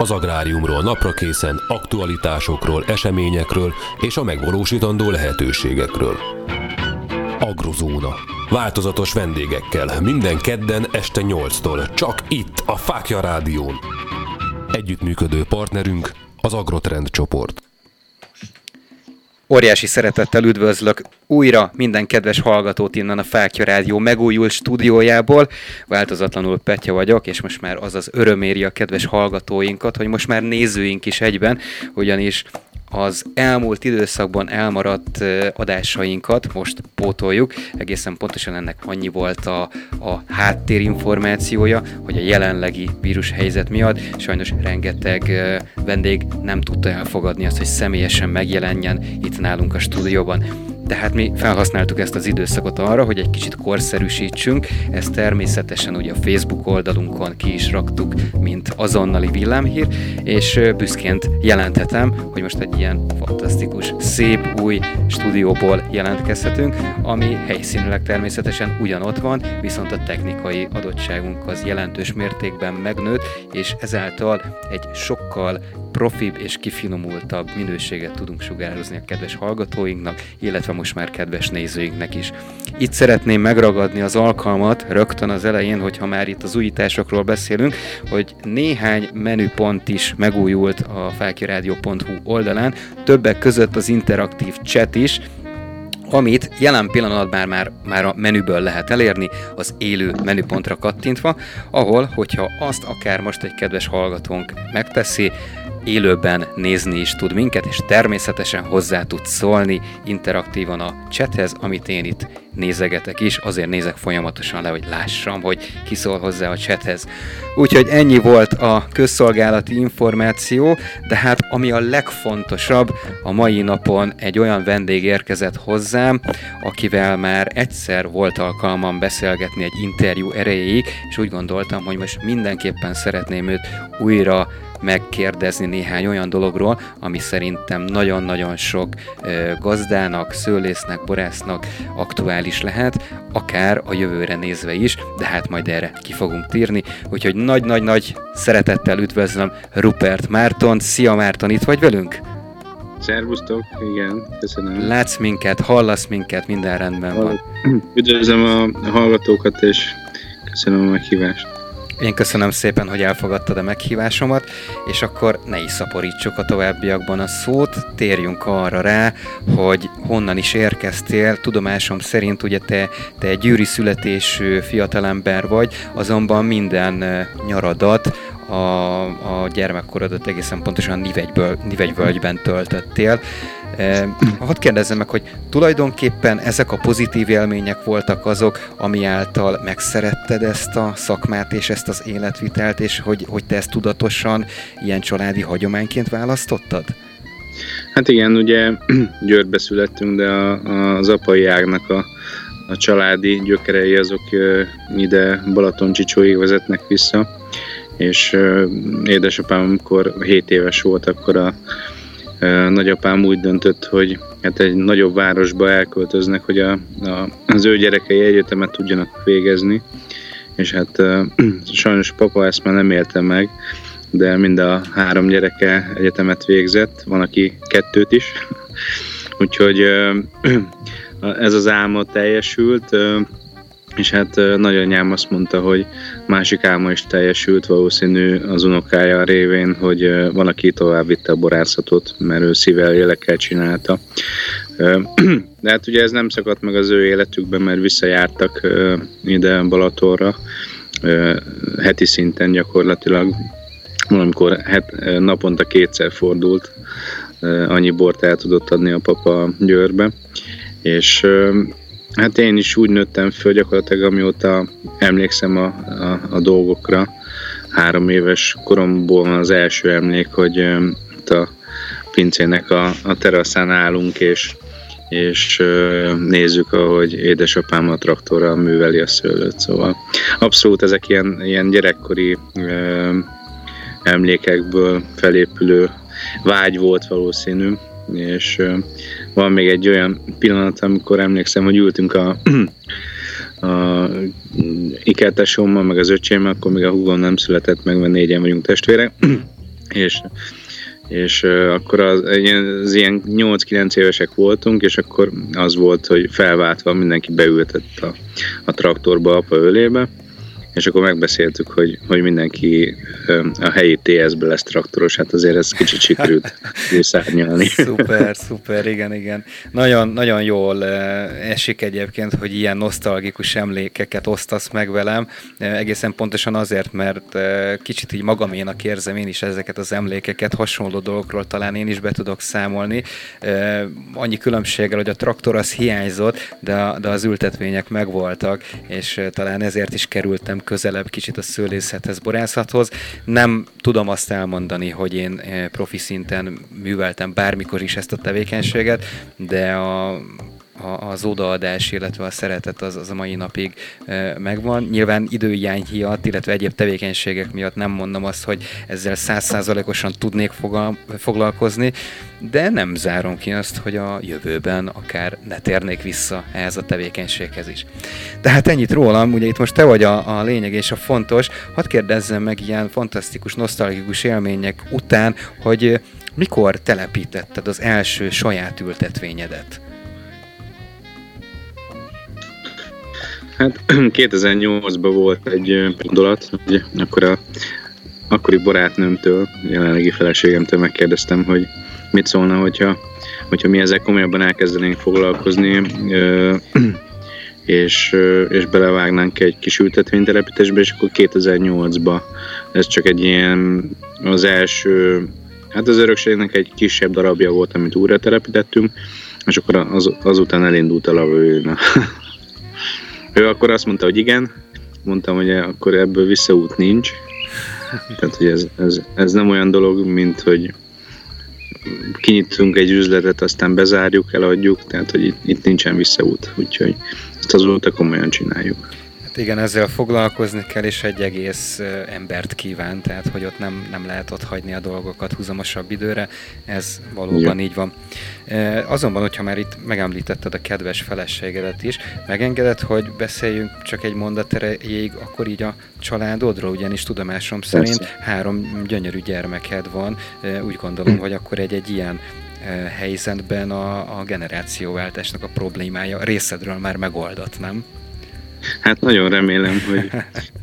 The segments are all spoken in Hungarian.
Az agráriumról naprakészen, aktualitásokról, eseményekről és a megvalósítandó lehetőségekről. Agrozóna. Változatos vendégekkel, minden kedden este 8-tól, csak itt, a Fákja Rádión. Együttműködő partnerünk az Agrotrend csoport. Óriási szeretettel üdvözlök újra minden kedves hallgatót innen a Fákja Rádió megújult stúdiójából. Változatlanul Petya vagyok, és most már az az öröméri a kedves hallgatóinkat, hogy most már nézőink is egyben, ugyanis az elmúlt időszakban elmaradt adásainkat most pótoljuk. Egészen pontosan ennek annyi volt a, a háttérinformációja, hogy a jelenlegi vírushelyzet miatt sajnos rengeteg vendég nem tudta elfogadni azt, hogy személyesen megjelenjen itt nálunk a stúdióban tehát mi felhasználtuk ezt az időszakot arra, hogy egy kicsit korszerűsítsünk, ezt természetesen ugye a Facebook oldalunkon ki is raktuk, mint azonnali villámhír, és büszként jelenthetem, hogy most egy ilyen fantasztikus, szép új stúdióból jelentkezhetünk, ami helyszínileg természetesen ugyanott van, viszont a technikai adottságunk az jelentős mértékben megnőtt, és ezáltal egy sokkal profibb és kifinomultabb minőséget tudunk sugározni a kedves hallgatóinknak, illetve most már kedves nézőinknek is. Itt szeretném megragadni az alkalmat rögtön az elején, hogyha már itt az újításokról beszélünk, hogy néhány menüpont is megújult a falkiradio.hu oldalán, többek között az interaktív chat is, amit jelen pillanatban már, már a menüből lehet elérni, az élő menüpontra kattintva, ahol, hogyha azt akár most egy kedves hallgatónk megteszi, élőben nézni is tud minket, és természetesen hozzá tud szólni interaktívan a chathez, amit én itt nézegetek is, azért nézek folyamatosan le, hogy lássam, hogy ki szól hozzá a chathez. Úgyhogy ennyi volt a közszolgálati információ, de hát ami a legfontosabb, a mai napon egy olyan vendég érkezett hozzám, akivel már egyszer volt alkalmam beszélgetni egy interjú erejéig, és úgy gondoltam, hogy most mindenképpen szeretném őt újra megkérdezni néhány olyan dologról, ami szerintem nagyon-nagyon sok gazdának, szőlésznek, borásznak aktuális lehet, akár a jövőre nézve is, de hát majd erre ki fogunk tírni. Úgyhogy nagy-nagy-nagy szeretettel üdvözlöm Rupert Márton. Szia Márton, itt vagy velünk? Szervusztok, igen, köszönöm. Látsz minket, hallasz minket, minden rendben van. Üdvözlöm a hallgatókat, és köszönöm a meghívást. Én köszönöm szépen, hogy elfogadtad a meghívásomat, és akkor ne is szaporítsuk a továbbiakban a szót, térjünk arra rá, hogy honnan is érkeztél. Tudomásom szerint ugye te, te egy gyűri születésű fiatalember vagy, azonban minden nyaradat a, a gyermekkorodat egészen pontosan Nivegyvölgyben töltöttél. Hadd kérdezzem meg, hogy tulajdonképpen ezek a pozitív élmények voltak azok, ami által megszeretted ezt a szakmát és ezt az életvitelt, és hogy, hogy te ezt tudatosan ilyen családi hagyományként választottad? Hát igen, ugye Győrbe születtünk, de a, a, az apai ágnak a, a családi gyökerei azok ide Balaton-Csicsóig vezetnek vissza, és édesapám, amikor 7 éves volt, akkor a nagyapám úgy döntött, hogy hát egy nagyobb városba elköltöznek, hogy a, a, az ő gyerekei egyetemet tudjanak végezni, és hát sajnos papa ezt már nem élte meg, de mind a három gyereke egyetemet végzett, van, aki kettőt is, úgyhogy ez az álma teljesült, és hát nagyanyám azt mondta, hogy másik álma is teljesült, valószínű az unokája révén, hogy van, aki tovább vitte a borászatot, mert ő szívvel, lélekkel csinálta. De hát ugye ez nem szakadt meg az ő életükben, mert visszajártak ide Balatorra, heti szinten gyakorlatilag, valamikor het, naponta kétszer fordult, annyi bort el tudott adni a papa Győrbe, és Hát én is úgy nőttem föl gyakorlatilag, amióta emlékszem a, a, a dolgokra. Három éves koromból van az első emlék, hogy a pincének a, a teraszán állunk, és, és nézzük, ahogy édesapám a traktorral műveli a szőlőt. Szóval abszolút ezek ilyen, ilyen gyerekkori emlékekből felépülő vágy volt valószínű, és van még egy olyan pillanat, amikor emlékszem, hogy ültünk a, a ikertesommal, meg az öcsémmel, akkor még a húgom nem született meg, mert négyen vagyunk testvérek, és és akkor az, az ilyen 8-9 évesek voltunk, és akkor az volt, hogy felváltva mindenki beültett a, a traktorba apa ölébe, és akkor megbeszéltük, hogy, hogy mindenki a helyi TS-be lesz traktoros, hát azért ez kicsit sikerült szárnyalni. szuper, szuper, igen, igen. Nagyon, nagyon jól esik egyébként, hogy ilyen nosztalgikus emlékeket osztasz meg velem, egészen pontosan azért, mert kicsit így magaménak érzem én is ezeket az emlékeket, hasonló dolgokról talán én is be tudok számolni. Annyi különbséggel, hogy a traktor az hiányzott, de, de az ültetvények megvoltak, és talán ezért is kerültem közelebb kicsit a szőlészethez, borászathoz. Nem tudom azt elmondani, hogy én eh, profi szinten műveltem bármikor is ezt a tevékenységet, de a az odaadás, illetve a szeretet az, az a mai napig megvan. Nyilván időjány hiatt, illetve egyéb tevékenységek miatt nem mondom azt, hogy ezzel százszázalékosan tudnék fogal, foglalkozni, de nem zárom ki azt, hogy a jövőben akár ne térnék vissza ehhez a tevékenységhez is. Tehát ennyit rólam, ugye itt most te vagy a, a lényeg és a fontos. Hadd kérdezzem meg ilyen fantasztikus, nosztalgikus élmények után, hogy mikor telepítetted az első saját ültetvényedet? Hát 2008-ban volt egy gondolat, hogy akkor a akkori barátnőmtől, jelenlegi feleségemtől megkérdeztem, hogy mit szólna, hogyha, hogyha mi ezzel komolyabban elkezdenénk foglalkozni, és, és belevágnánk egy kis ültetvénytelepítésbe, és akkor 2008-ban ez csak egy ilyen az első, hát az örökségnek egy kisebb darabja volt, amit újra telepítettünk, és akkor az, azután elindult a lavőjön Ő akkor azt mondta, hogy igen, mondtam, hogy akkor ebből visszaút nincs. Tehát, hogy ez, ez, ez nem olyan dolog, mint hogy kinyitunk egy üzletet, aztán bezárjuk, eladjuk, tehát, hogy itt, itt nincsen visszaút. Úgyhogy ezt azóta komolyan csináljuk. Hát igen, ezzel foglalkozni kell, és egy egész embert kíván, tehát hogy ott nem, nem lehet ott hagyni a dolgokat húzamosabb időre, ez valóban ja. így van. Azonban, hogyha már itt megemlítetted a kedves feleségedet is, megengedett, hogy beszéljünk csak egy mondat erejéig, akkor így a családodról, ugyanis tudomásom szerint Persze. három gyönyörű gyermeked van, úgy gondolom, hm. hogy akkor egy-egy ilyen helyzetben a, a generációváltásnak a problémája részedről már megoldott, nem? Hát nagyon remélem, hogy,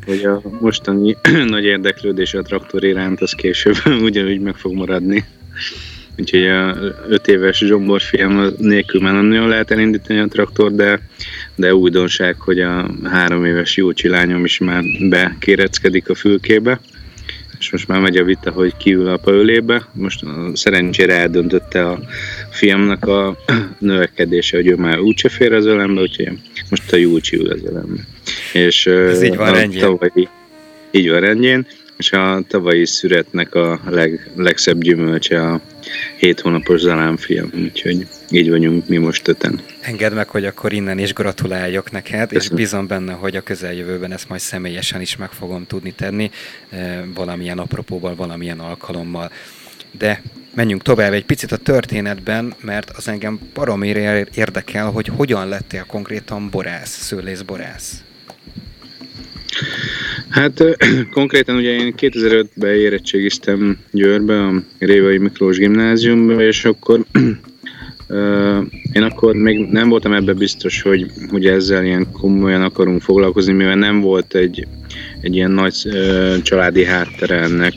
hogy a mostani nagy érdeklődés a traktor iránt az később ugyanúgy meg fog maradni. Úgyhogy a öt éves Zsombor fiam nélkül már nem nagyon lehet elindítani a traktor, de, de újdonság, hogy a három éves Jócsi lányom is már bekéreckedik a fülkébe és most már megy a vita, hogy kiül a ölébe. Most szerencsére eldöntötte a fiamnak a növekedése, hogy ő már úgyse fér az ölembe, úgyhogy most a Júlcsi ül az ölembe. És Ez így van rendjén. Tavalyi, így van rendjén, és a tavalyi szüretnek a leg, legszebb gyümölcse a 7 hónapos fiam, úgyhogy így vagyunk mi most öten. Engedd meg, hogy akkor innen is gratuláljak neked, Köszönöm. és bízom benne, hogy a közeljövőben ezt majd személyesen is meg fogom tudni tenni, valamilyen apropóval, valamilyen alkalommal. De menjünk tovább egy picit a történetben, mert az engem baromére érdekel, hogy hogyan lettél konkrétan borász, szőlészborász. Hát konkrétan ugye én 2005-ben érettségiztem Győrbe, a Révai Miklós gimnáziumba, és akkor én akkor még nem voltam ebbe biztos, hogy, hogy ezzel ilyen komolyan akarunk foglalkozni, mivel nem volt egy, egy ilyen nagy családi háttere ennek,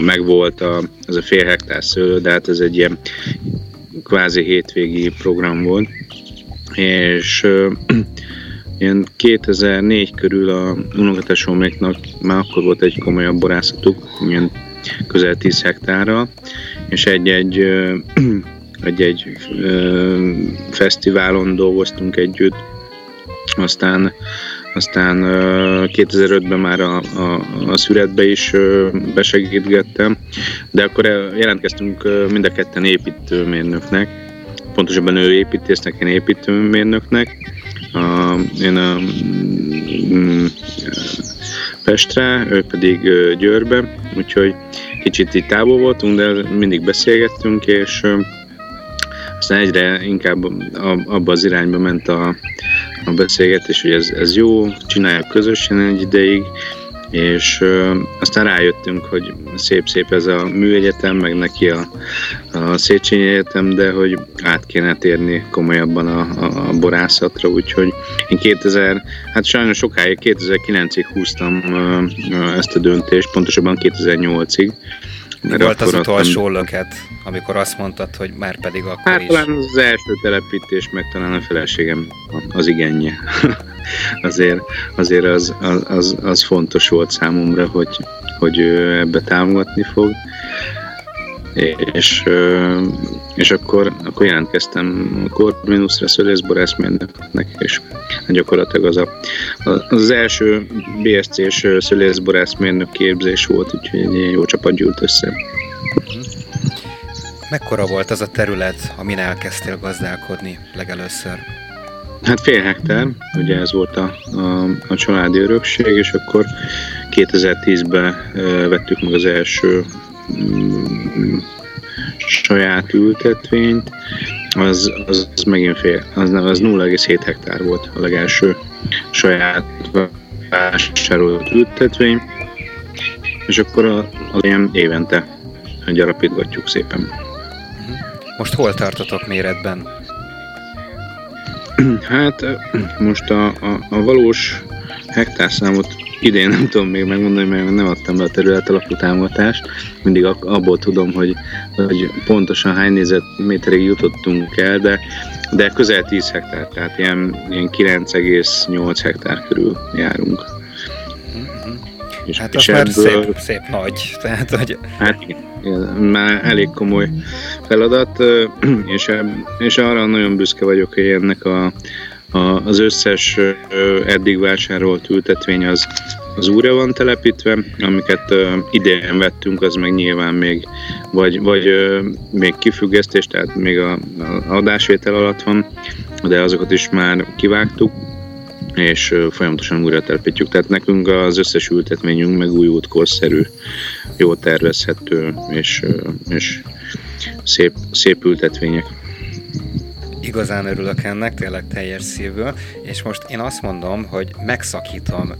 meg volt a, az a fél hektár szőlő, de hát ez egy ilyen kvázi hétvégi program volt. És Ilyen 2004 körül a unokatesóméknak már akkor volt egy komolyabb borászatuk, ilyen közel 10 hektárra, és egy-egy egy-egy fesztiválon dolgoztunk együtt, aztán aztán 2005-ben már a, a, a szüretbe is besegítgettem, de akkor jelentkeztünk mind a ketten építőmérnöknek, pontosabban ő építésznek, én építőmérnöknek, a, én a mm, Pestre, ő pedig Győrbe, úgyhogy kicsit itt távol voltunk, de mindig beszélgettünk, és aztán egyre inkább abba az irányba ment a, a beszélgetés, hogy ez, ez jó, csináljuk közösen egy ideig, és ö, aztán rájöttünk, hogy szép-szép ez a műegyetem, meg neki a, a Széchenyi Egyetem, de hogy át kéne térni komolyabban a, a, a borászatra, úgyhogy én 2000, hát sajnos sokáig 2009-ig húztam ö, ö, ezt a döntést, pontosabban 2008-ig, mi volt az utolsó adtam... löket, amikor azt mondtad, hogy már pedig akkor hát, is? talán az első telepítés, meg talán a feleségem az igenje. azért azért az, az, az, az, fontos volt számomra, hogy, hogy ő ebbe támogatni fog. És, és akkor, akkor jelentkeztem Corvinusra, szölészborászmérnöknek, és gyakorlatilag az a, az első BSC-s szölészborászmérnök képzés volt, úgyhogy egy jó csapat gyűlt össze. Mekkora volt az a terület, amin elkezdtél gazdálkodni legelőször? Hát fél hektár, ugye ez volt a, a, a családi örökség, és akkor 2010-ben vettük meg az első saját ültetvényt, az, az, az megint fél, az, az 0,7 hektár volt a legelső saját vásárolt ültetvény, és akkor a, az ilyen évente gyarapítgatjuk szépen. Most hol tartotok méretben? Hát most a, a, a valós hektárszámot idén nem tudom még megmondani, mert nem adtam be a terület alapú támogatást. Mindig abból tudom, hogy, hogy pontosan hány négyzetméterig jutottunk el, de, de közel 10 hektár, tehát ilyen, ilyen 9,8 hektár körül járunk. És, hát és az ebből, már szép, szép nagy. Tehát, hogy... Hát már elég komoly feladat, és, és arra nagyon büszke vagyok, hogy ennek a, az összes eddig vásárolt ültetvény az, az újra van telepítve, amiket idén vettünk, az meg nyilván még vagy, vagy még kifüggesztés, tehát még a, a adásvétel alatt van, de azokat is már kivágtuk, és folyamatosan újra telepítjük. Tehát nekünk az összes ültetményünk megújult, korszerű, jó tervezhető, és, és szép, szép ültetvények igazán örülök ennek, tényleg teljes szívből, és most én azt mondom, hogy megszakítom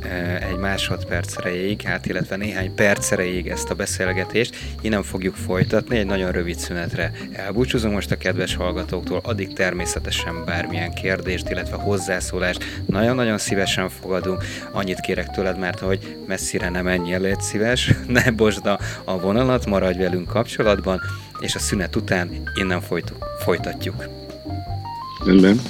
egy másodperc erejéig, hát illetve néhány perc ezt a beszélgetést, innen fogjuk folytatni, egy nagyon rövid szünetre elbúcsúzom most a kedves hallgatóktól, addig természetesen bármilyen kérdést, illetve hozzászólást nagyon-nagyon szívesen fogadunk. Annyit kérek tőled, mert hogy messzire nem menjél, légy szíves, ne bosd a vonalat, maradj velünk kapcsolatban, és a szünet után innen folytatjuk. Rendben.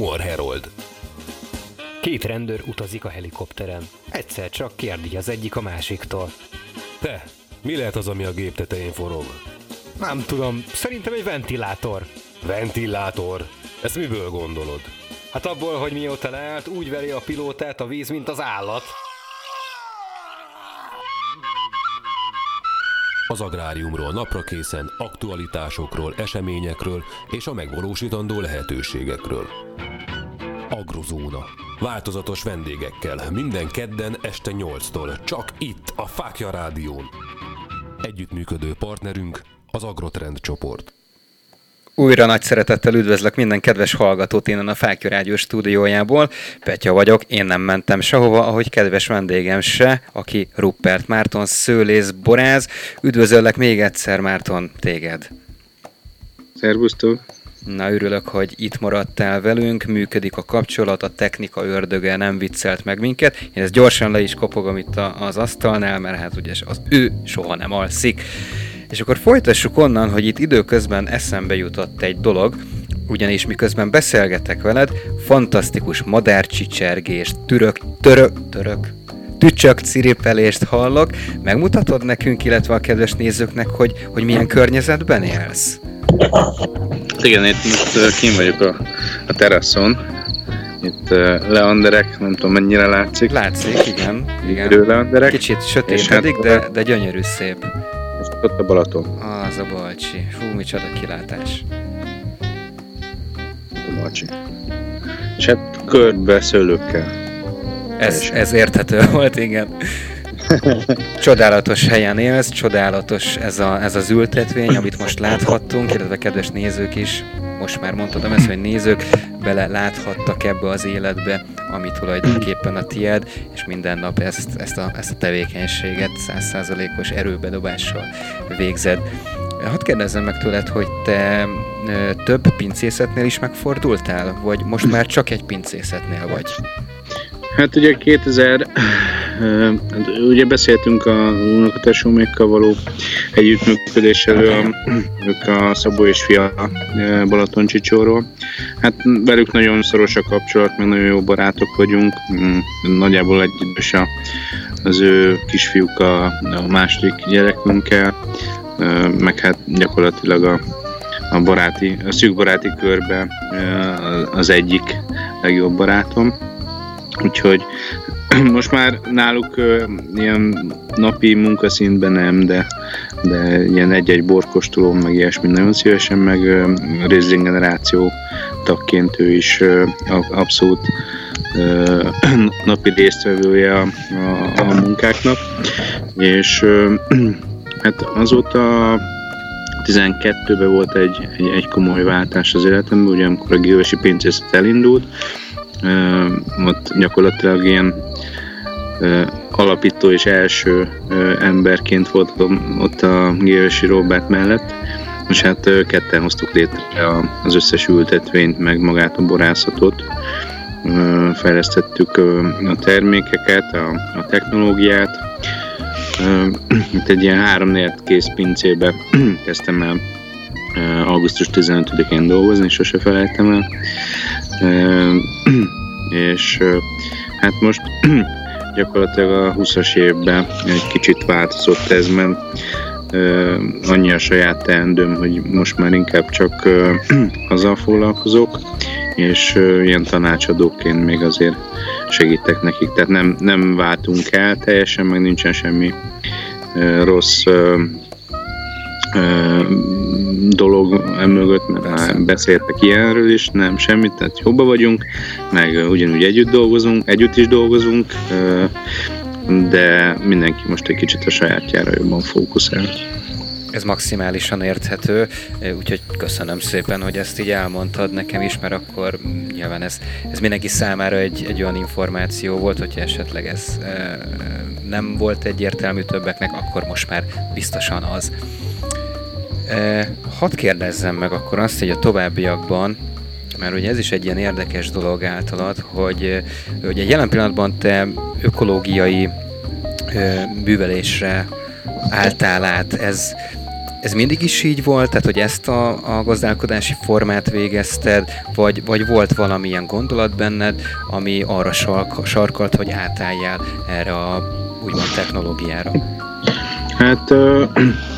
Humor Herold. Két rendőr utazik a helikopteren. Egyszer csak kérdi az egyik a másiktól. Te, mi lehet az, ami a gép tetején forog? Nem tudom, szerintem egy ventilátor. Ventilátor? Ezt miből gondolod? Hát abból, hogy mióta leállt, úgy veri a pilótát a víz, mint az állat. Az agráriumról napra készen, aktualitásokról, eseményekről és a megvalósítandó lehetőségekről. Agrozóna. Változatos vendégekkel, minden kedden este 8-tól, csak itt, a Fákja Rádión. Együttműködő partnerünk az Agrotrend csoport. Újra nagy szeretettel üdvözlök minden kedves hallgatót innen a Fákja Rádió stúdiójából. Petya vagyok, én nem mentem sehova, ahogy kedves vendégem se, aki Ruppert Márton, szőlész, boráz. Üdvözöllek még egyszer, Márton, téged. Szervusztok! Na, örülök, hogy itt maradtál velünk, működik a kapcsolat, a technika ördöge nem viccelt meg minket. Én ezt gyorsan le is kopogom itt az asztalnál, mert hát ugye az ő soha nem alszik. És akkor folytassuk onnan, hogy itt időközben eszembe jutott egy dolog, ugyanis miközben beszélgetek veled, fantasztikus madárcsicsergést, türök, török, török, tücsök ciripelést hallok. Megmutatod nekünk, illetve a kedves nézőknek, hogy, hogy milyen környezetben élsz? Igen, itt most kim vagyok a, a teraszon. Itt leanderek, nem tudom mennyire látszik. Látszik, igen. igen. leanderek. Kicsit sötétedik, hát, de, de gyönyörű szép. És ott a Balaton. Az a Balcsi. Fú, micsoda kilátás. A Balcsi. És hát körbe szőlőkkel. Ez, ez érthető volt, igen. Csodálatos helyen élsz, csodálatos ez, a, ez az ültetvény, amit most láthattunk, illetve kedves nézők is, most már mondhatom ezt, hogy nézők bele láthattak ebbe az életbe, ami tulajdonképpen a tied, és minden nap ezt, ezt, a, ezt a tevékenységet százszázalékos erőbedobással végzed. Hadd kérdezzem meg tőled, hogy te több pincészetnél is megfordultál, vagy most már csak egy pincészetnél vagy? Hát ugye 2000, hát ugye beszéltünk a unokatestvérékkal való együttműködésről, ők a Szabó és Fia Balaton Hát velük nagyon szoros a kapcsolat, meg nagyon jó barátok vagyunk. Mm, nagyjából egy idős az ő kisfiúk a, a második gyerekünkkel, meg hát gyakorlatilag a, a baráti, a szűk baráti körbe az egyik legjobb barátom Úgyhogy most már náluk ilyen napi munkaszintben nem, de, de ilyen egy-egy borkostoló, meg ilyesmi nagyon szívesen, meg Riesling generáció tagként ő is abszolút napi résztvevője a, a, a munkáknak, és hát azóta 12-ben volt egy, egy, egy komoly váltás az életemben, ugye amikor a Gilvesi pincészet elindult, ott gyakorlatilag ilyen alapító és első emberként voltam ott a Gévesi Robert mellett, és hát ketten hoztuk létre az összes ültetvényt, meg magát a borászatot. Fejlesztettük a termékeket, a, a technológiát. Itt egy ilyen három kész pincébe kezdtem el augusztus 15-én dolgozni, sose felejtem el és hát most gyakorlatilag a 20-as évben egy kicsit változott ez, mert annyi a saját teendőm, hogy most már inkább csak azzal foglalkozok, és ilyen tanácsadóként még azért segítek nekik. Tehát nem, nem váltunk el teljesen, meg nincsen semmi rossz dolog emögött, mert már beszéltek ilyenről is, nem semmit, tehát jobban vagyunk, meg ugyanúgy együtt dolgozunk, együtt is dolgozunk, de mindenki most egy kicsit a sajátjára jobban fókuszál. Ez maximálisan érthető, úgyhogy köszönöm szépen, hogy ezt így elmondtad nekem is, mert akkor nyilván ez, ez mindenki számára egy, egy olyan információ volt, hogyha esetleg ez nem volt egyértelmű többeknek, akkor most már biztosan az. Hadd kérdezzem meg akkor azt, hogy a továbbiakban, mert ugye ez is egy ilyen érdekes dolog általad, hogy ugye jelen pillanatban te ökológiai művelésre álltál át, ez ez mindig is így volt, tehát hogy ezt a, a gazdálkodási formát végezted, vagy, vagy volt valamilyen gondolat benned, ami arra sark, sarkalt, hogy átálljál erre a úgymond technológiára? Hát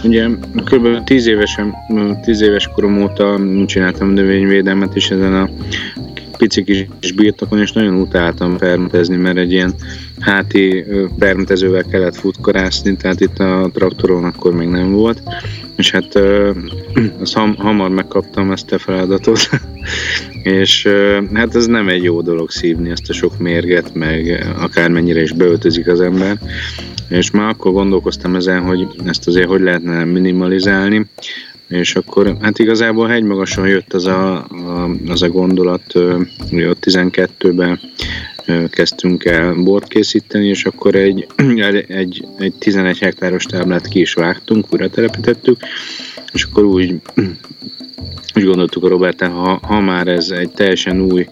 ugye kb. 10 évesen, 10 éves korom óta csináltam növényvédelmet is ezen a pici kis birtokon, és nagyon utáltam permetezni, mert egy ilyen háti permetezővel kellett futkorászni, tehát itt a traktoron akkor még nem volt, és hát azt ham, hamar megkaptam ezt a feladatot, és hát ez nem egy jó dolog szívni ezt a sok mérget, meg akármennyire is beöltözik az ember, és már akkor gondolkoztam ezen, hogy ezt azért hogy lehetne minimalizálni, és akkor hát igazából hegymagasan jött az a, a, az a gondolat, hogy ott 12-ben kezdtünk el bort készíteni, és akkor egy, egy, egy 11 hektáros táblát ki is vágtunk, újra telepítettük, és akkor úgy úgy gondoltuk a Robert, ha, ha már ez egy teljesen új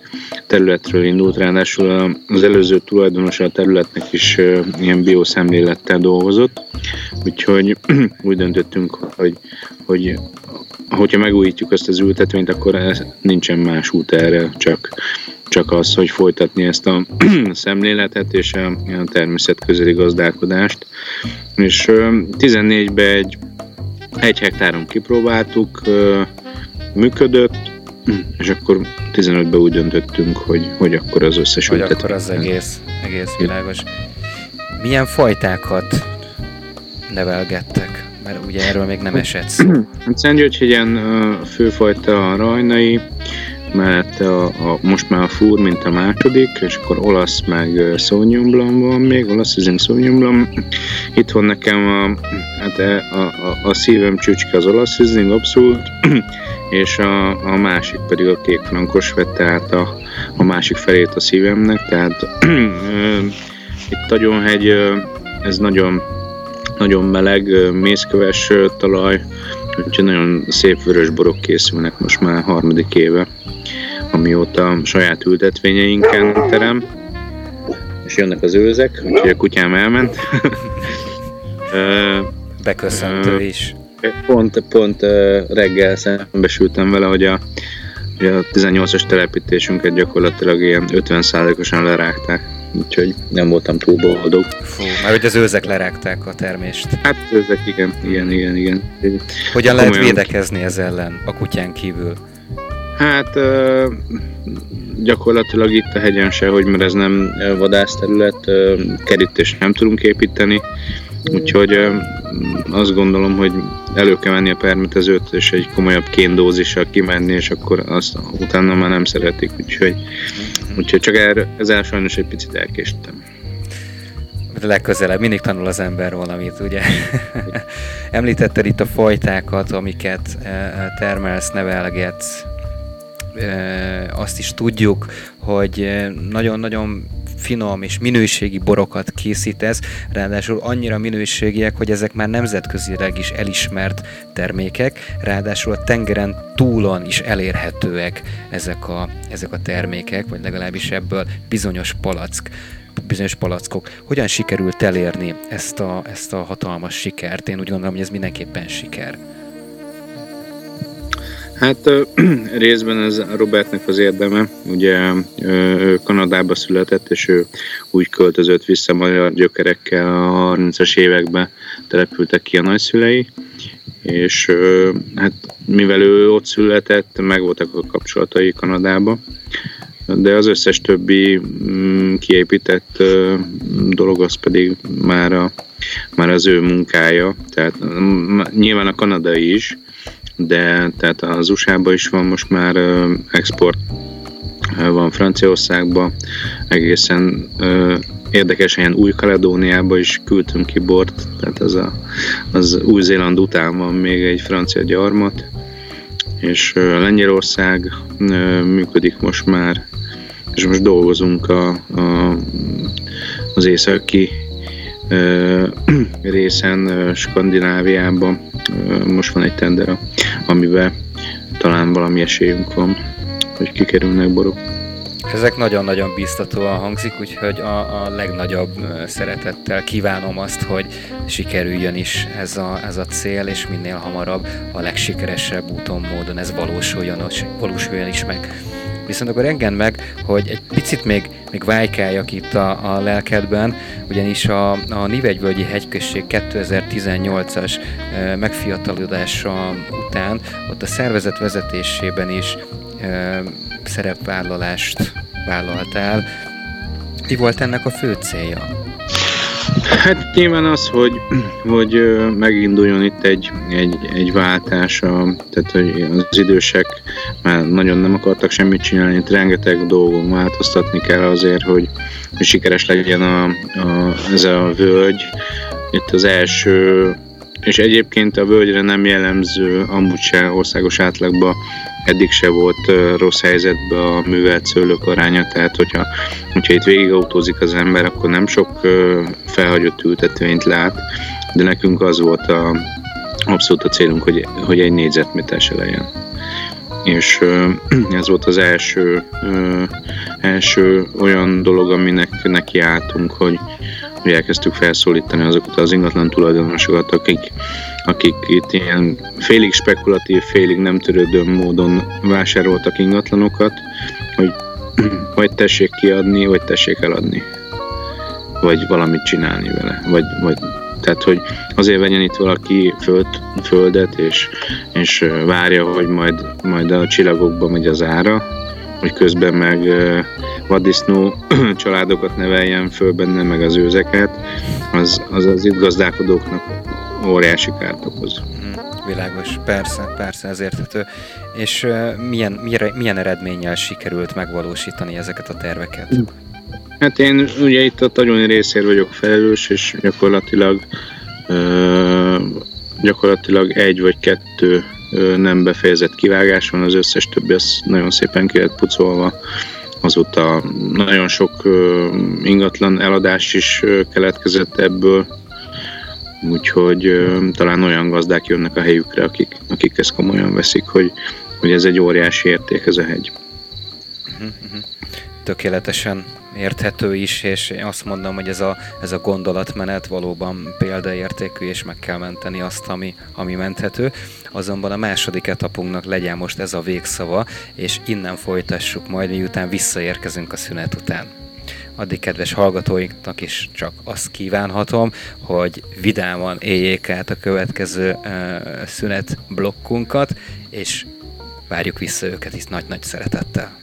területről indult, ráadásul az előző tulajdonosa a területnek is ilyen bioszemlélettel dolgozott, úgyhogy úgy döntöttünk, hogy, hogy hogyha megújítjuk ezt az ültetvényt, akkor ez, nincsen más út erre, csak, csak az, hogy folytatni ezt a szemléletet és a, a természet közeli gazdálkodást. És 14-ben egy, egy hektáron kipróbáltuk, működött, és akkor 15-ben úgy döntöttünk, hogy, hogy akkor az összes Hogy akkor az egész, egész világos. Milyen fajtákat nevelgettek? Mert ugye erről még nem esett szó. Szentgyörgyhegyen főfajta a rajnai, mellette a, a, most már a fúr, mint a második, és akkor olasz meg Sauvignon van még, olasz Riesling Sauvignon Itt van nekem a, hát e, a, a, a szívem csücske az olasz Riesling abszolút, és a, a másik pedig a kék frankos vette át a, a másik felét a szívemnek, tehát itt Tagyonhegy, ez nagyon, nagyon meleg, mészköves talaj, úgyhogy nagyon szép vörös borok készülnek most már harmadik éve, amióta saját ültetvényeinken terem, és jönnek az őzek, úgyhogy a kutyám elment. Beköszöntő is. Pont, pont reggel szembesültem vele, hogy a, a 18-as telepítésünket gyakorlatilag ilyen 50%-osan lerágták, úgyhogy nem voltam túl boldog. Fú, mert hogy az őzek lerágták a termést. Hát őzek, igen, igen, igen, igen. Hogyan lehet védekezni ez ellen a kutyán kívül? Hát gyakorlatilag itt a hegyen se, hogy mert ez nem vadászterület, kerítést nem tudunk építeni, Úgyhogy azt gondolom, hogy elő kell venni a permetezőt, és egy komolyabb kéndózissal kimenni, és akkor azt utána már nem szeretik, úgyhogy, úgyhogy csak erre, ezzel sajnos egy picit elkéstem. De legközelebb mindig tanul az ember valamit, ugye? Említetted itt a fajtákat, amiket termelsz, nevelgetsz, azt is tudjuk, hogy nagyon-nagyon finom és minőségi borokat készítesz, ráadásul annyira minőségiek, hogy ezek már nemzetközileg is elismert termékek, ráadásul a tengeren túlon is elérhetőek ezek a, ezek a termékek, vagy legalábbis ebből bizonyos palack bizonyos palackok. Hogyan sikerült elérni ezt a, ezt a hatalmas sikert? Én úgy gondolom, hogy ez mindenképpen siker. Hát részben ez Robertnek az érdeme, ugye ő Kanadába született, és ő úgy költözött vissza magyar gyökerekkel a 30-as években települtek ki a nagyszülei, és hát mivel ő ott született, megvoltak a kapcsolatai Kanadába, de az összes többi mm, kiépített dolog az pedig már, a, már az ő munkája, tehát nyilván a kanadai is, de tehát az USA-ban is van most már export, van Franciaországban, egészen érdekes, ilyen Új-Kaledóniába is küldtünk ki bort, tehát az, a, az Új-Zéland után van még egy francia gyarmat, és Lengyelország működik most már, és most dolgozunk a, a, az északi részen Skandináviában. Most van egy tender, amiben talán valami esélyünk van, hogy kikerülnek borok. Ezek nagyon-nagyon biztatóan hangzik, úgyhogy a, a legnagyobb szeretettel kívánom azt, hogy sikerüljön is ez a, ez a cél, és minél hamarabb a legsikeresebb úton, módon ez valósuljon, valósuljon is meg. Viszont akkor engedd meg, hogy egy picit még, még vájkáljak itt a, a lelkedben, ugyanis a, a Nivegyvölgyi hegyközség 2018-as e, megfiatalodása után ott a szervezet vezetésében is e, szerepvállalást vállaltál. Mi volt ennek a fő célja? Hát nyilván az, hogy, hogy meginduljon itt egy, egy, egy váltás, a, tehát hogy az idősek már nagyon nem akartak semmit csinálni, itt rengeteg dolgon változtatni kell azért, hogy, hogy sikeres legyen a, a, ez a völgy. Itt az első, és egyébként a völgyre nem jellemző, amúgy se országos átlagban eddig se volt rossz helyzetben a művelt szőlők aránya, tehát hogyha, hogyha itt végigautózik az ember, akkor nem sok felhagyott ültetvényt lát, de nekünk az volt a, abszolút a célunk, hogy, hogy egy négyzetméter se legyen. És ez volt az első, első olyan dolog, aminek nekiálltunk, hogy, hogy elkezdtük felszólítani azokat az ingatlan tulajdonosokat, akik, akik itt ilyen félig spekulatív, félig nem törődő módon vásároltak ingatlanokat, hogy vagy tessék kiadni, vagy tessék eladni. Vagy valamit csinálni vele. Vagy, vagy tehát, hogy azért vegyen itt valaki föld, földet, és, és várja, hogy majd, majd a csillagokba megy az ára, hogy közben meg vaddisznó családokat neveljen föl benne, meg az őzeket, az az, az itt gazdálkodóknak óriási kárt okoz. Mhm, világos, persze, persze, ez érthető. És uh, milyen, milyen, milyen eredménnyel sikerült megvalósítani ezeket a terveket? Hát én ugye itt a tagyoni részér vagyok felelős, és gyakorlatilag uh, gyakorlatilag egy vagy kettő nem befejezett kivágás van, az összes többi az nagyon szépen ki lett pucolva. Azóta nagyon sok ingatlan eladás is keletkezett ebből, úgyhogy talán olyan gazdák jönnek a helyükre, akik, akik ezt komolyan veszik, hogy, hogy ez egy óriási érték ez a hegy. Mhm, mhm. Tökéletesen érthető is, és én azt mondom, hogy ez a, ez a gondolatmenet valóban példaértékű, és meg kell menteni azt, ami, ami menthető. Azonban a második etapunknak legyen most ez a végszava, és innen folytassuk majd, miután visszaérkezünk a szünet után. Addig kedves hallgatóinknak is csak azt kívánhatom, hogy vidáman éljék át a következő uh, szünet blokkunkat, és várjuk vissza őket is nagy-nagy szeretettel.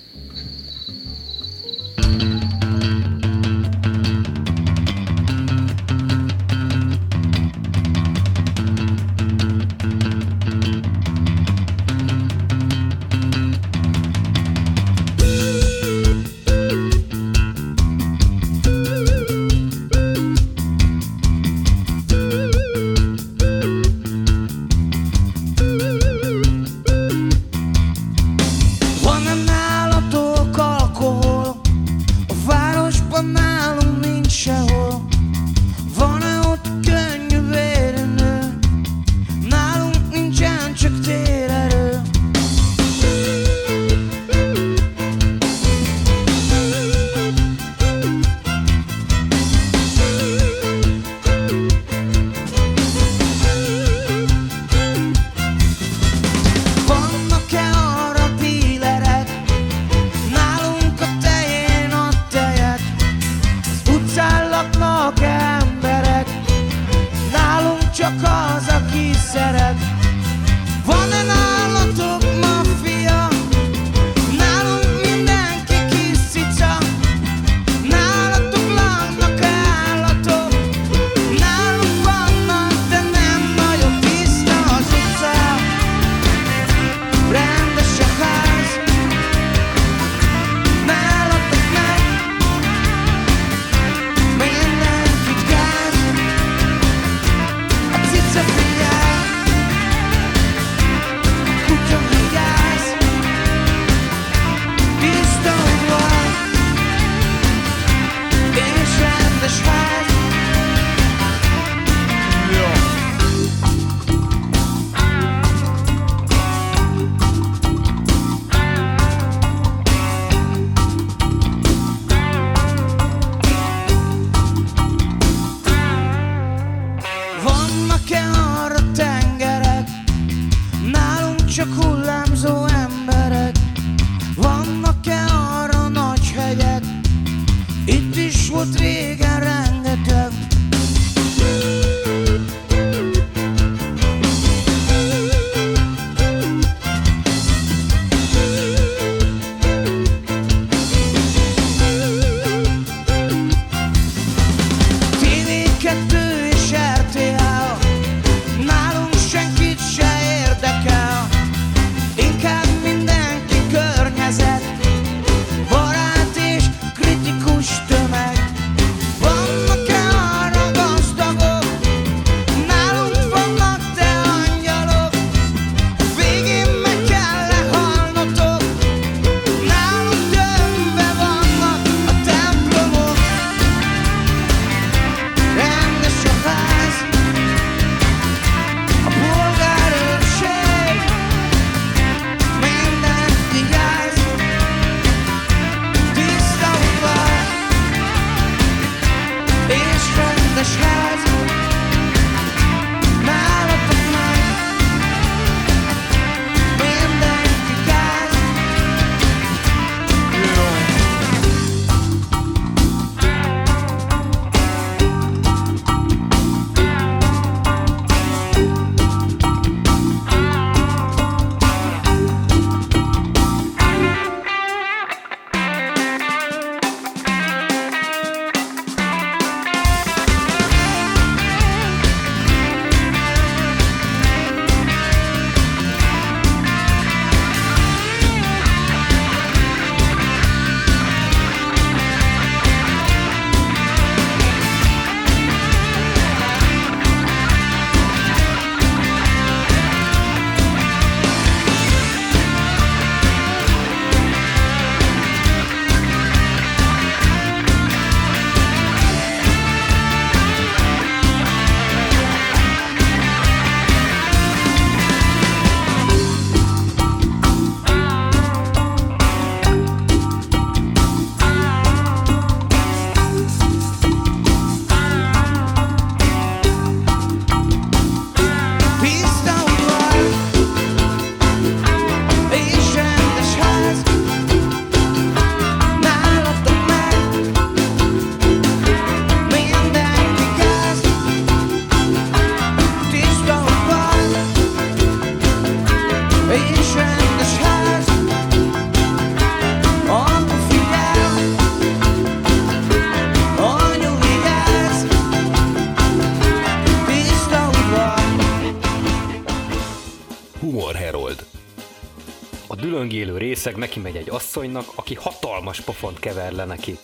Részeg neki megy egy asszonynak, aki hatalmas pofont kever le neki.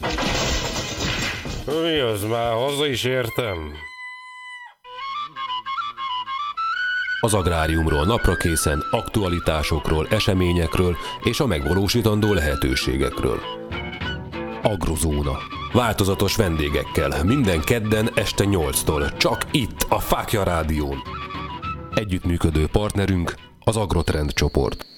Mi az már, haza is értem? Az agráriumról napra készen, aktualitásokról, eseményekről és a megvalósítandó lehetőségekről. Agrozóna. Változatos vendégekkel, minden kedden este 8-tól, csak itt, a Fákja Rádión. Együttműködő partnerünk az Agrotrend csoport.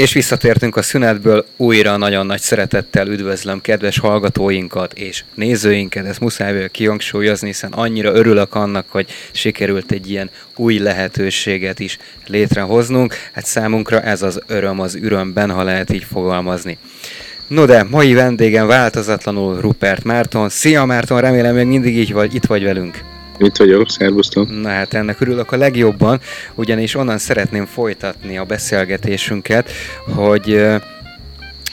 És visszatértünk a szünetből, újra nagyon nagy szeretettel üdvözlöm kedves hallgatóinkat és nézőinket, ezt muszáj vagyok kihangsúlyozni, hiszen annyira örülök annak, hogy sikerült egy ilyen új lehetőséget is létrehoznunk. Hát számunkra ez az öröm az ürömben, ha lehet így fogalmazni. No de, mai vendégem változatlanul Rupert Márton. Szia Márton, remélem még mindig így vagy, itt vagy velünk. Itt vagyok, szervusztok. Na hát ennek örülök a legjobban, ugyanis onnan szeretném folytatni a beszélgetésünket, hogy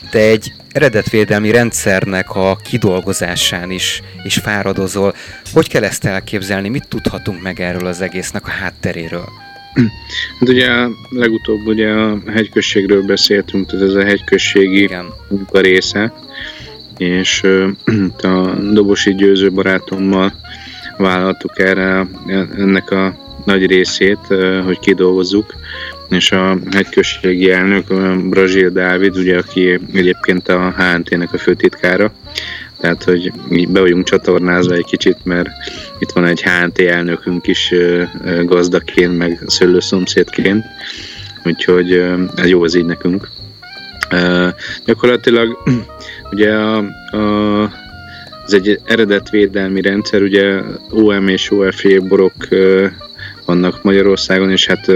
te egy eredetvédelmi rendszernek a kidolgozásán is, is fáradozol. Hogy kell ezt elképzelni? Mit tudhatunk meg erről az egésznek a hátteréről? Hát ugye legutóbb ugye a hegyközségről beszéltünk, tehát ez a hegyközségi Igen. munka része, és a Dobosi Győző barátommal vállaltuk erre ennek a nagy részét, hogy kidolgozzuk, és a hegyközségi elnök Brazil Dávid, ugye, aki egyébként a HNT-nek a főtitkára, tehát, hogy így be vagyunk csatornázva egy kicsit, mert itt van egy HNT elnökünk is gazdaként, meg szőlőszomszédként, úgyhogy ez jó az így nekünk. Gyakorlatilag ugye a, a, ez egy eredetvédelmi rendszer, ugye OM és OFJ borok vannak Magyarországon, és hát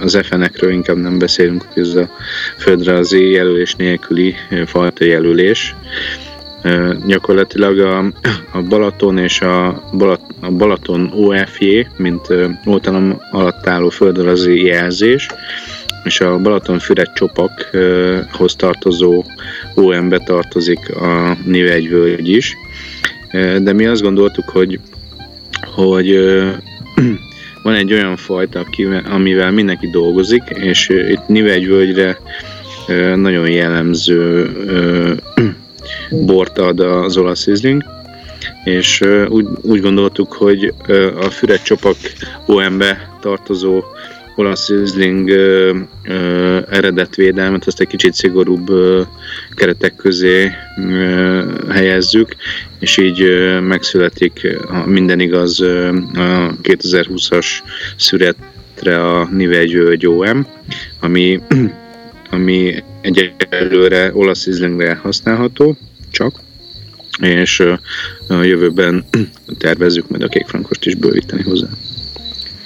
az FN-ekről inkább nem beszélünk, hogy ez a földrajzi jelölés nélküli fajta jelölés. Gyakorlatilag a, a Balaton és a, Balat, a Balaton OFJ, mint oltalom alatt álló földrajzi jelzés, és a Balaton-Füred csopakhoz tartozó OM-be tartozik a Nivegyvölgy is. De mi azt gondoltuk, hogy, hogy van egy olyan fajta, amivel mindenki dolgozik, és itt Nivegyvölgyre nagyon jellemző bort ad az olasz Riesling, és úgy, úgy gondoltuk, hogy a Füred csopak OM-be tartozó olasz ö, eredetvédelmet, azt egy kicsit szigorúbb keretek közé helyezzük, és így ö, megszületik, ha minden igaz, a 2020-as szüretre a Nivegyvölgy OM, ami, ami egyelőre olasz Rieslingre használható, csak, és a jövőben tervezzük majd a kékfrankost is bővíteni hozzá.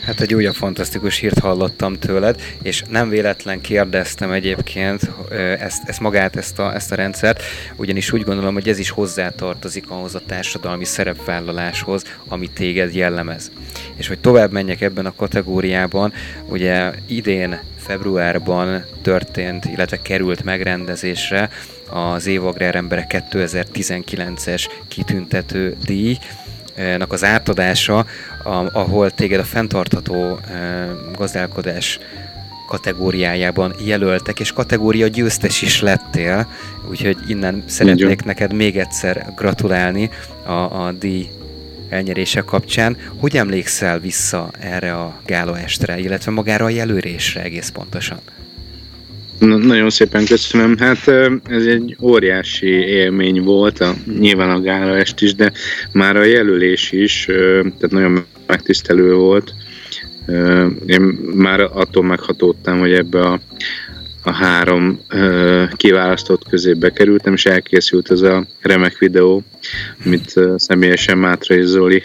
Hát egy újabb fantasztikus hírt hallottam tőled, és nem véletlen kérdeztem egyébként ezt, ezt magát, ezt a, ezt a rendszert, ugyanis úgy gondolom, hogy ez is hozzátartozik ahhoz a társadalmi szerepvállaláshoz, ami téged jellemez. És hogy tovább menjek ebben a kategóriában, ugye idén februárban történt, illetve került megrendezésre az Évagrár Emberek 2019-es kitüntető díj, nak az átadása, ahol téged a fenntartható eh, gazdálkodás kategóriájában jelöltek, és kategória győztes is lettél, úgyhogy innen szeretnék neked még egyszer gratulálni a, a díj elnyerése kapcsán. Hogy emlékszel vissza erre a gálaestre, illetve magára a jelölésre egész pontosan? Na, nagyon szépen köszönöm. Hát ez egy óriási élmény volt, a, nyilván a gála est is, de már a jelölés is, tehát nagyon megtisztelő volt. Én már attól meghatódtam, hogy ebbe a, a három kiválasztott közé bekerültem, és elkészült ez a remek videó, amit személyesen Mátrai Zoli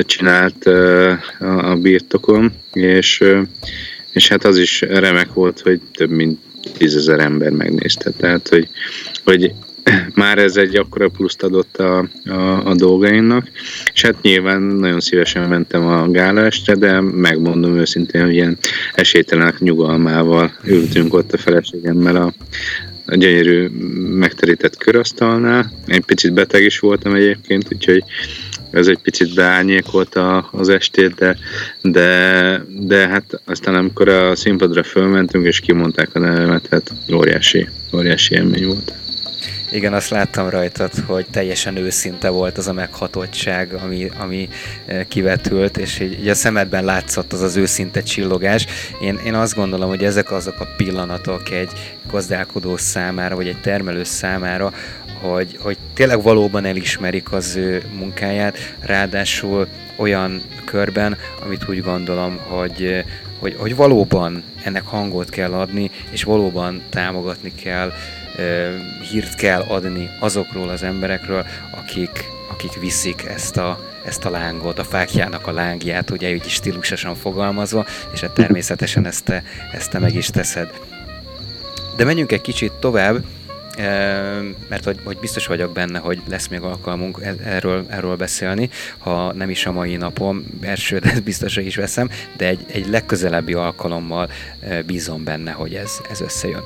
csinált a, a birtokon, és és hát az is remek volt, hogy több mint tízezer ember megnézte. Tehát, hogy, hogy már ez egy akkora pluszt adott a, a, a dolgainak, és hát nyilván nagyon szívesen mentem a gála este, de megmondom őszintén, hogy ilyen esélytelenek nyugalmával ültünk ott a feleségemmel a, a gyönyörű megterített körasztalnál. Egy picit beteg is voltam egyébként, úgyhogy ez egy picit beárnyékolta az estét, de, de, de hát aztán amikor a színpadra fölmentünk és kimondták a nevemet, hát óriási, óriási élmény volt. Igen, azt láttam rajtad, hogy teljesen őszinte volt az a meghatottság, ami, ami eh, kivetült, és így, így a szemedben látszott az az őszinte csillogás. Én, én azt gondolom, hogy ezek azok a pillanatok egy gazdálkodó számára, vagy egy termelő számára, hogy, hogy tényleg valóban elismerik az ő munkáját, ráadásul olyan körben, amit úgy gondolom, hogy, hogy, hogy valóban ennek hangot kell adni, és valóban támogatni kell, hírt kell adni azokról az emberekről, akik, akik viszik ezt a, ezt a lángot, a fákjának a lángját, ugye is stílusosan fogalmazva, és hát természetesen ezt te, ezt te meg is teszed. De menjünk egy kicsit tovább, mert hogy, hogy biztos vagyok benne, hogy lesz még alkalmunk e- erről, erről beszélni, ha nem is a mai napon, első, de biztosra is veszem, de egy, egy legközelebbi alkalommal eh, bízom benne, hogy ez, ez összejön.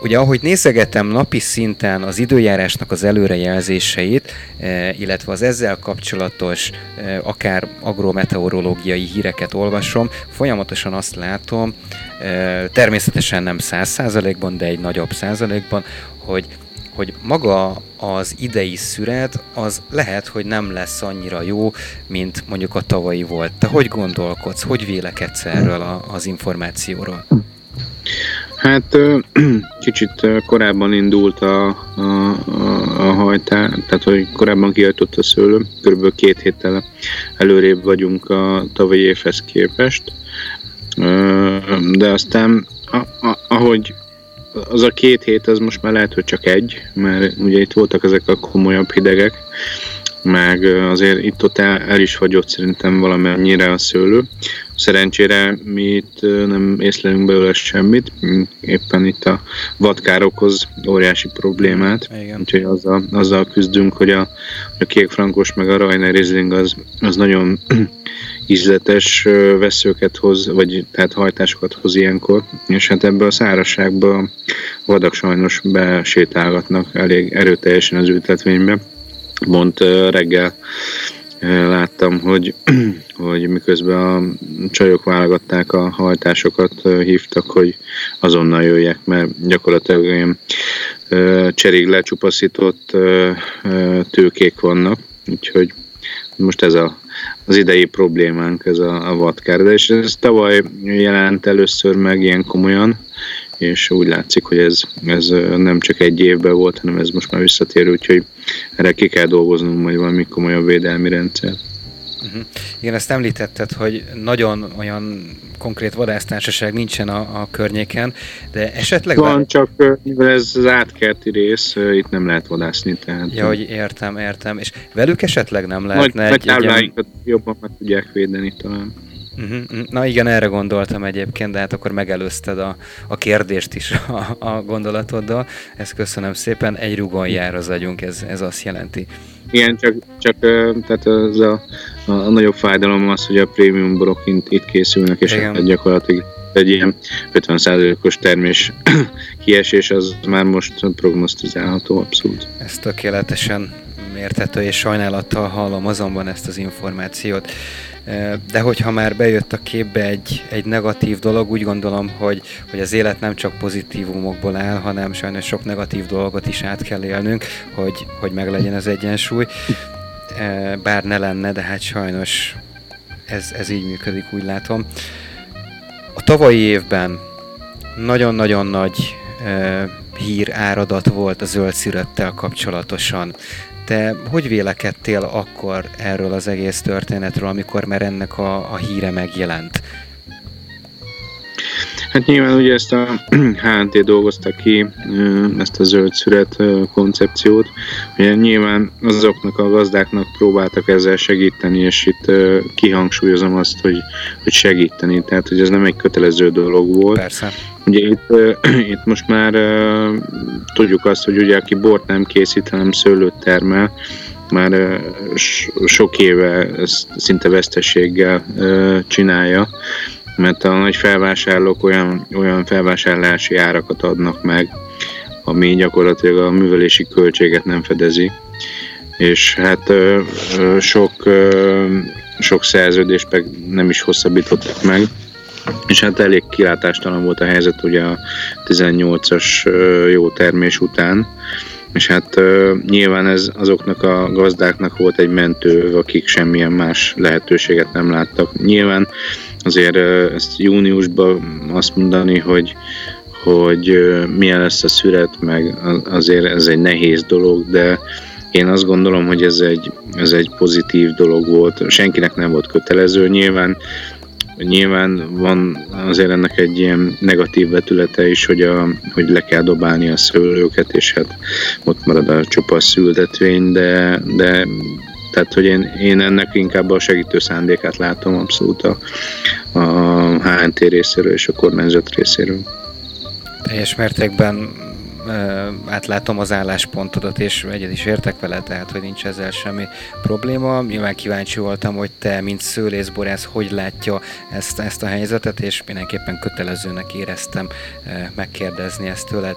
Ugye ahogy nézegetem napi szinten az időjárásnak az előrejelzéseit, eh, illetve az ezzel kapcsolatos eh, akár agrometeorológiai híreket olvasom, folyamatosan azt látom, eh, természetesen nem száz százalékban, de egy nagyobb százalékban, hogy hogy maga az idei szüret az lehet, hogy nem lesz annyira jó, mint mondjuk a tavalyi volt. Te hogy gondolkodsz, hogy vélekedsz erről a, az információról? Hát kicsit korábban indult a, a, a, a hajtá, tehát hogy korábban kiajtott a szőlő, körülbelül két héttel előrébb vagyunk a tavalyi évhez képest, de aztán a, a, ahogy az a két hét, az most már lehet, hogy csak egy, mert ugye itt voltak ezek a komolyabb hidegek, meg azért itt-ott el, el is fagyott szerintem valamennyire a szőlő, Szerencsére mi itt nem észlelünk belőle semmit, Mm, éppen itt a vadkár okoz óriási problémát, Igen. úgyhogy azzal, azzal küzdünk, hogy a, a kékfrankos meg a Rajner Riesling az, az nagyon ízletes veszőket hoz, vagy tehát hajtásokat hoz ilyenkor, és hát ebbe a szárazságba vadak sajnos besétálgatnak elég erőteljesen az ültetvénybe. Pont reggel láttam, hogy, hogy miközben a csajok válogatták a hajtásokat, hívtak, hogy azonnal jöjjek, mert gyakorlatilag olyan cserig lecsupaszított tőkék vannak, úgyhogy most ez a, az idei problémánk, ez a, a vadkár. De és ez tavaly jelent először meg ilyen komolyan, és úgy látszik, hogy ez, ez nem csak egy évben volt, hanem ez most már visszatérő, úgyhogy erre ki kell dolgoznunk majd valami komolyabb védelmi rendszer. Igen, ezt említetted, hogy nagyon olyan konkrét vadásztársaság nincsen a, a környéken, de esetleg... Van, csak ö, mivel ez az átkerti rész, itt nem lehet vadászni, tehát Ja, hogy értem, értem. És velük esetleg nem lehetne nagy egy, egy ilyen... jobban meg tudják védeni talán. Uh-huh. uh-huh. Na igen, erre gondoltam egyébként, de hát akkor megelőzted a, a kérdést is a, a gondolatoddal. Ezt köszönöm szépen. Egy rugon jár az agyunk, ez, ez azt jelenti. Igen, csak, csak tehát az a, a, a nagyobb fájdalom az, hogy a prémium borok itt, itt készülnek, és Igen. hát gyakorlatilag egy ilyen 50%-os termés kiesés az már most prognosztizálható abszolút. Ez tökéletesen érthető, és sajnálattal hallom azonban ezt az információt. De hogyha már bejött a képbe egy, egy negatív dolog, úgy gondolom, hogy, hogy az élet nem csak pozitívumokból áll, hanem sajnos sok negatív dolgot is át kell élnünk, hogy, hogy meglegyen az egyensúly. Bár ne lenne, de hát sajnos ez, ez így működik, úgy látom. A tavalyi évben nagyon-nagyon nagy hír áradat volt a zöld szürettel kapcsolatosan. Te hogy vélekedtél akkor erről az egész történetről, amikor már ennek a, a híre megjelent? Hát nyilván ugye ezt a HNT dolgozta ki, ezt a zöld szüret ö, koncepciót. Ugye nyilván azoknak a gazdáknak próbáltak ezzel segíteni, és itt kihangsúlyozom azt, hogy, hogy segíteni, tehát hogy ez nem egy kötelező dolog volt. Persze. Ugye itt, itt most már tudjuk azt, hogy ugye aki bort nem készít, hanem szőlőt termel, már sok éve ezt szinte veszteséggel csinálja, mert a nagy felvásárlók olyan, olyan felvásárlási árakat adnak meg, ami gyakorlatilag a művelési költséget nem fedezi. És hát ö, ö, sok, ö, sok szerződést meg nem is hosszabbítottak meg. És hát elég kilátástalan volt a helyzet ugye a 18-as ö, jó termés után, és hát ö, nyilván ez azoknak a gazdáknak volt egy mentő, akik semmilyen más lehetőséget nem láttak. Nyilván azért ezt júniusban azt mondani, hogy hogy milyen lesz a szüret, meg azért ez egy nehéz dolog, de én azt gondolom, hogy ez egy, ez egy pozitív dolog volt. Senkinek nem volt kötelező, nyilván Nyilván van azért ennek egy ilyen negatív vetülete is, hogy, a, hogy le kell dobálni a szőlőket, és hát ott marad a csupasz szültetvény, de, de tehát, hogy én, én ennek inkább a segítő szándékát látom abszolút a, a HNT részéről és a kormányzat részéről. Teljes mértékben átlátom az álláspontodat, és egyet is értek vele, tehát hogy nincs ezzel semmi probléma. Nyilván kíváncsi voltam, hogy te, mint szőlészborász, hogy látja ezt, ezt a helyzetet, és mindenképpen kötelezőnek éreztem megkérdezni ezt tőled.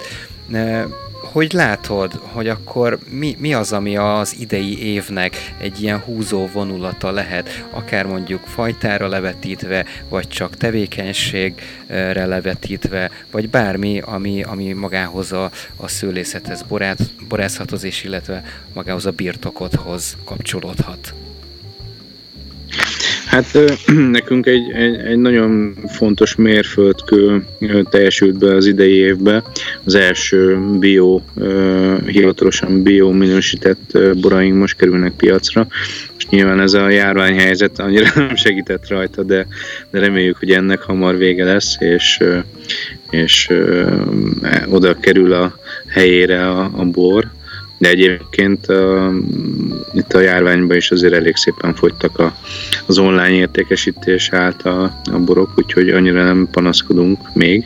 Hogy látod, hogy akkor mi, mi az, ami az idei évnek egy ilyen húzó vonulata lehet, akár mondjuk fajtára levetítve, vagy csak tevékenységre levetítve, vagy bármi, ami, ami magához a, a szőlészethez, borát, borászathoz és illetve magához a birtokodhoz kapcsolódhat. Hát nekünk egy, egy, egy nagyon fontos mérföldkő teljesült be az idei évben. Az első bio, hivatalosan bio minősített boraink most kerülnek piacra, és nyilván ez a járványhelyzet annyira nem segített rajta, de, de reméljük, hogy ennek hamar vége lesz, és, és oda kerül a helyére a, a bor de egyébként uh, itt a járványban is azért elég szépen fogytak a, az online értékesítés által a borok, úgyhogy annyira nem panaszkodunk még,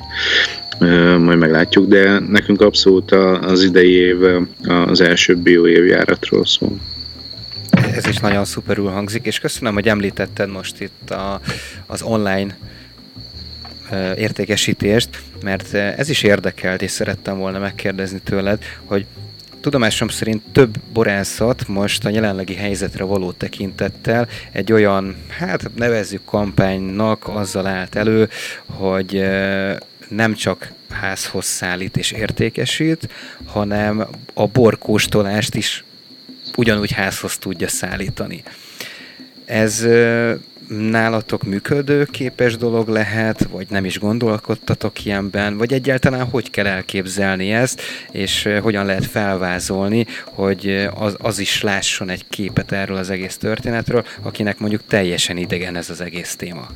majd meglátjuk, de nekünk abszolút az idei év az első bio évjáratról szól. Ez is nagyon szuperül hangzik, és köszönöm, hogy említetted most itt a, az online értékesítést, mert ez is érdekelt, és szerettem volna megkérdezni tőled, hogy tudomásom szerint több borászat most a jelenlegi helyzetre való tekintettel egy olyan, hát nevezzük kampánynak azzal állt elő, hogy nem csak házhoz szállít és értékesít, hanem a borkóstolást is ugyanúgy házhoz tudja szállítani. Ez nálatok működőképes dolog lehet, vagy nem is gondolkodtatok ilyenben, vagy egyáltalán hogy kell elképzelni ezt, és ö, hogyan lehet felvázolni, hogy ö, az, az is lásson egy képet erről az egész történetről, akinek mondjuk teljesen idegen ez az egész téma.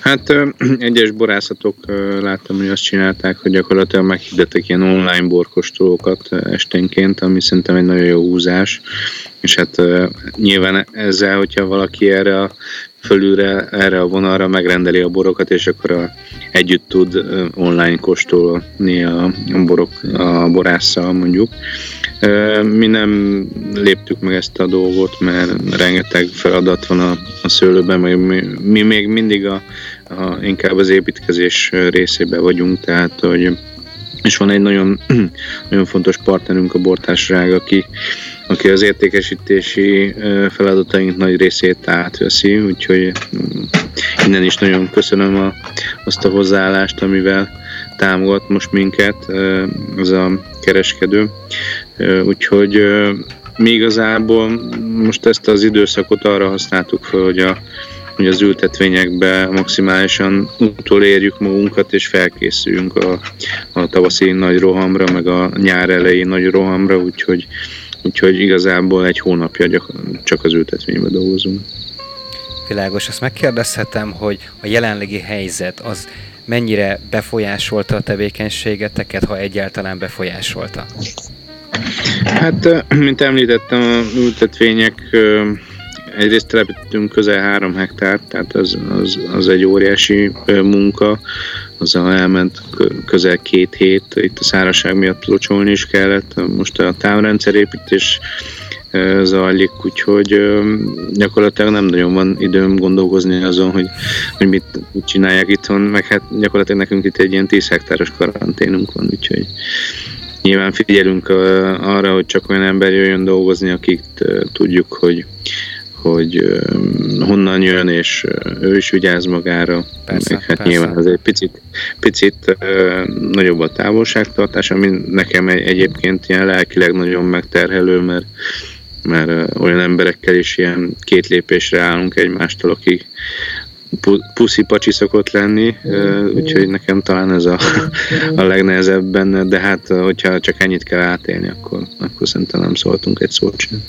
Hát ö, egyes borászatok láttam, hogy azt csinálták, hogy gyakorlatilag meghirdettek ilyen online borkostolókat esténként, ami szerintem egy nagyon jó húzás, és hát ö, nyilván ezzel, hogyha valaki erre a fölülre, erre a vonalra megrendeli a borokat, és akkor a, együtt tud online kóstolni a, borok, a borásszal mondjuk. Mi nem léptük meg ezt a dolgot, mert rengeteg feladat van a, a szőlőben, meg mi, mi még mindig a, a, inkább az építkezés részében vagyunk, tehát hogy és van egy nagyon, nagyon fontos partnerünk, a Bortársaság, aki, aki az értékesítési feladataink nagy részét átveszi, úgyhogy mm, innen is nagyon köszönöm a, azt a hozzáállást, amivel támogat most minket az a kereskedő. Úgyhogy mi igazából most ezt az időszakot arra használtuk fel, hogy a hogy az ültetvényekbe maximálisan utolérjük magunkat, és felkészüljünk a, a tavaszi nagy rohamra, meg a nyár elejé nagy rohamra, úgyhogy, úgyhogy igazából egy hónapja gyak, csak az ültetvénybe dolgozunk. Világos, azt megkérdezhetem, hogy a jelenlegi helyzet az mennyire befolyásolta a tevékenységeteket, ha egyáltalán befolyásolta? Hát, mint említettem, a ültetvények egyrészt telepítettünk közel három hektár, tehát az, az, az egy óriási munka, az elment kö- közel két hét, itt a szárazság miatt locsolni is kellett, most a távrendszerépítés ö, zajlik, úgyhogy gyakorlatilag nem nagyon van időm gondolkozni azon, hogy, hogy mit, mit csinálják itthon, meg hát gyakorlatilag nekünk itt egy ilyen 10 hektáros karanténunk van, úgyhogy nyilván figyelünk arra, hogy csak olyan ember jöjjön dolgozni, akit ö, tudjuk, hogy hogy honnan jön, és ő is vigyáz magára. Persze, meg hát persze. nyilván ez egy picit, picit nagyobb a távolságtartás, ami nekem egy, egyébként ilyen lelkileg nagyon megterhelő, mert, mert olyan emberekkel is ilyen két lépésre állunk egymástól, aki pu- puszi-pacsi szokott lenni, úgyhogy nekem talán ez a, a legnehezebb benne, de hát hogyha csak ennyit kell átélni, akkor, akkor szerintem nem szóltunk egy szót sem.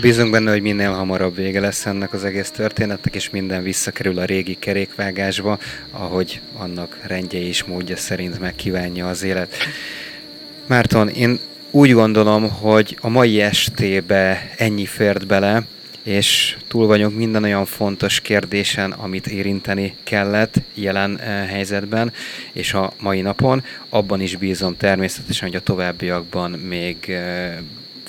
Bízunk benne, hogy minél hamarabb vége lesz ennek az egész történetnek, és minden visszakerül a régi kerékvágásba, ahogy annak rendje és módja szerint megkívánja az élet. Márton, én úgy gondolom, hogy a mai estébe ennyi fért bele, és túl vagyunk minden olyan fontos kérdésen, amit érinteni kellett jelen eh, helyzetben, és a mai napon. Abban is bízom természetesen, hogy a továbbiakban még eh,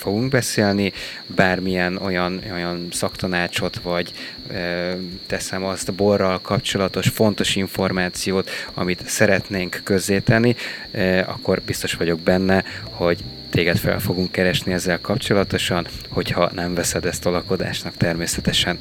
fogunk beszélni, bármilyen olyan, olyan szaktanácsot, vagy e, teszem azt a borral kapcsolatos fontos információt, amit szeretnénk közzétenni, e, akkor biztos vagyok benne, hogy téged fel fogunk keresni ezzel kapcsolatosan, hogyha nem veszed ezt alakodásnak természetesen.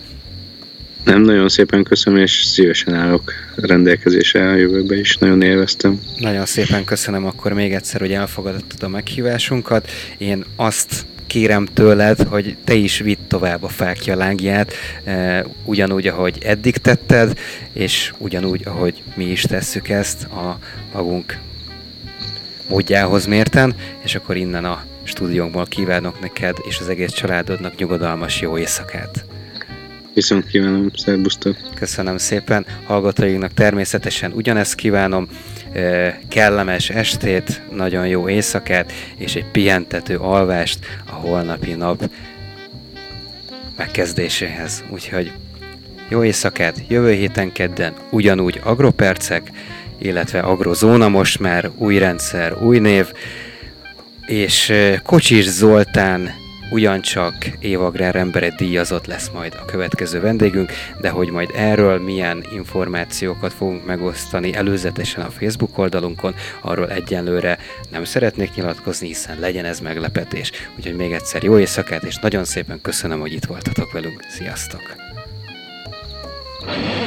Nem, nagyon szépen köszönöm, és szívesen állok rendelkezésre a jövőben is. Nagyon élveztem. Nagyon szépen köszönöm akkor még egyszer, hogy elfogadottad a meghívásunkat. Én azt kérem tőled, hogy te is vidd tovább a fákja lángját, eh, ugyanúgy, ahogy eddig tetted, és ugyanúgy, ahogy mi is tesszük ezt a magunk módjához mérten, és akkor innen a stúdiónkból kívánok neked és az egész családodnak nyugodalmas jó éjszakát. Viszont kívánom, szerbusztok! Köszönöm szépen. Hallgatóinknak természetesen ugyanezt kívánom. Kellemes estét, nagyon jó éjszakát, és egy pihentető alvást a holnapi nap megkezdéséhez. Úgyhogy jó éjszakát, jövő héten kedden ugyanúgy agropercek, illetve agrozóna most már, új rendszer, új név, és Kocsis Zoltán ugyancsak Évagrár embere díjazott lesz majd a következő vendégünk, de hogy majd erről milyen információkat fogunk megosztani előzetesen a Facebook oldalunkon, arról egyenlőre nem szeretnék nyilatkozni, hiszen legyen ez meglepetés. Úgyhogy még egyszer jó éjszakát, és nagyon szépen köszönöm, hogy itt voltatok velünk. Sziasztok! A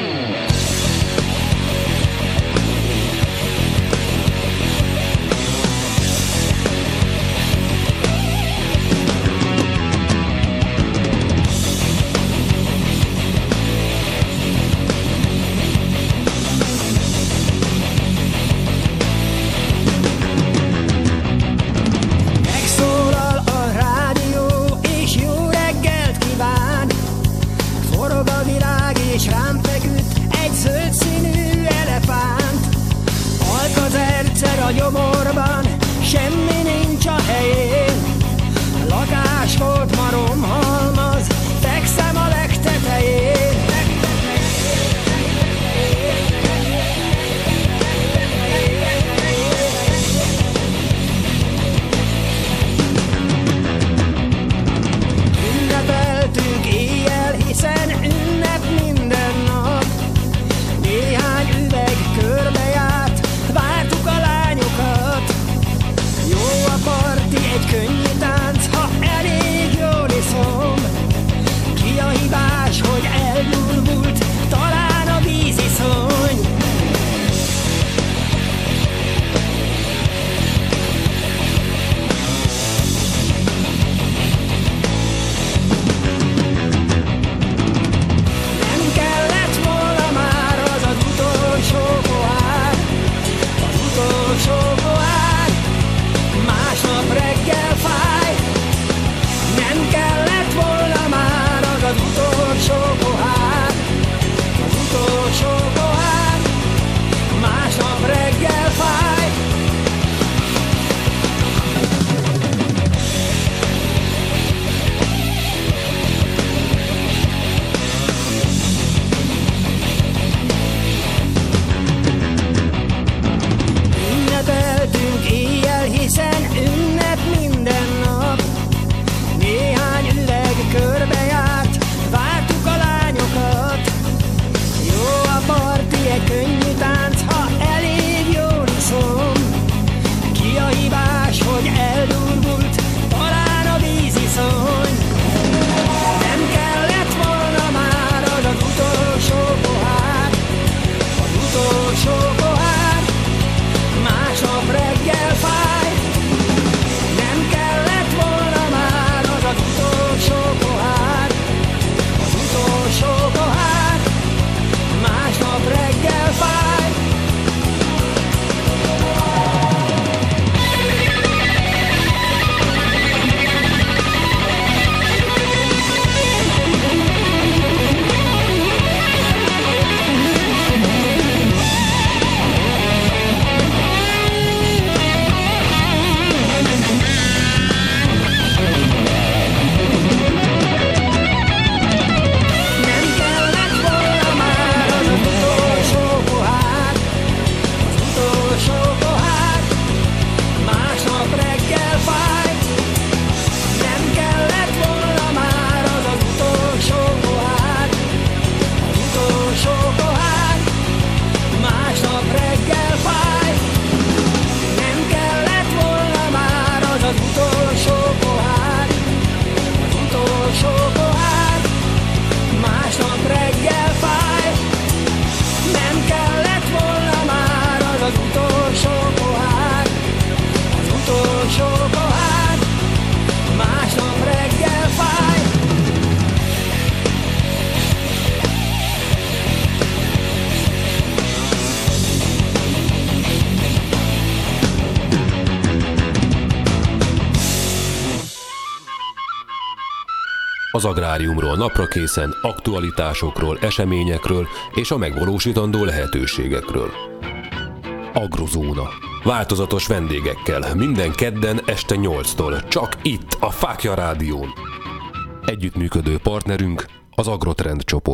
Az agráriumról napra készen, aktualitásokról, eseményekről és a megvalósítandó lehetőségekről. Agrozóna. Változatos vendégekkel, minden kedden este 8-tól, csak itt, a Fákja Rádión. Együttműködő partnerünk az Agrotrend csoport.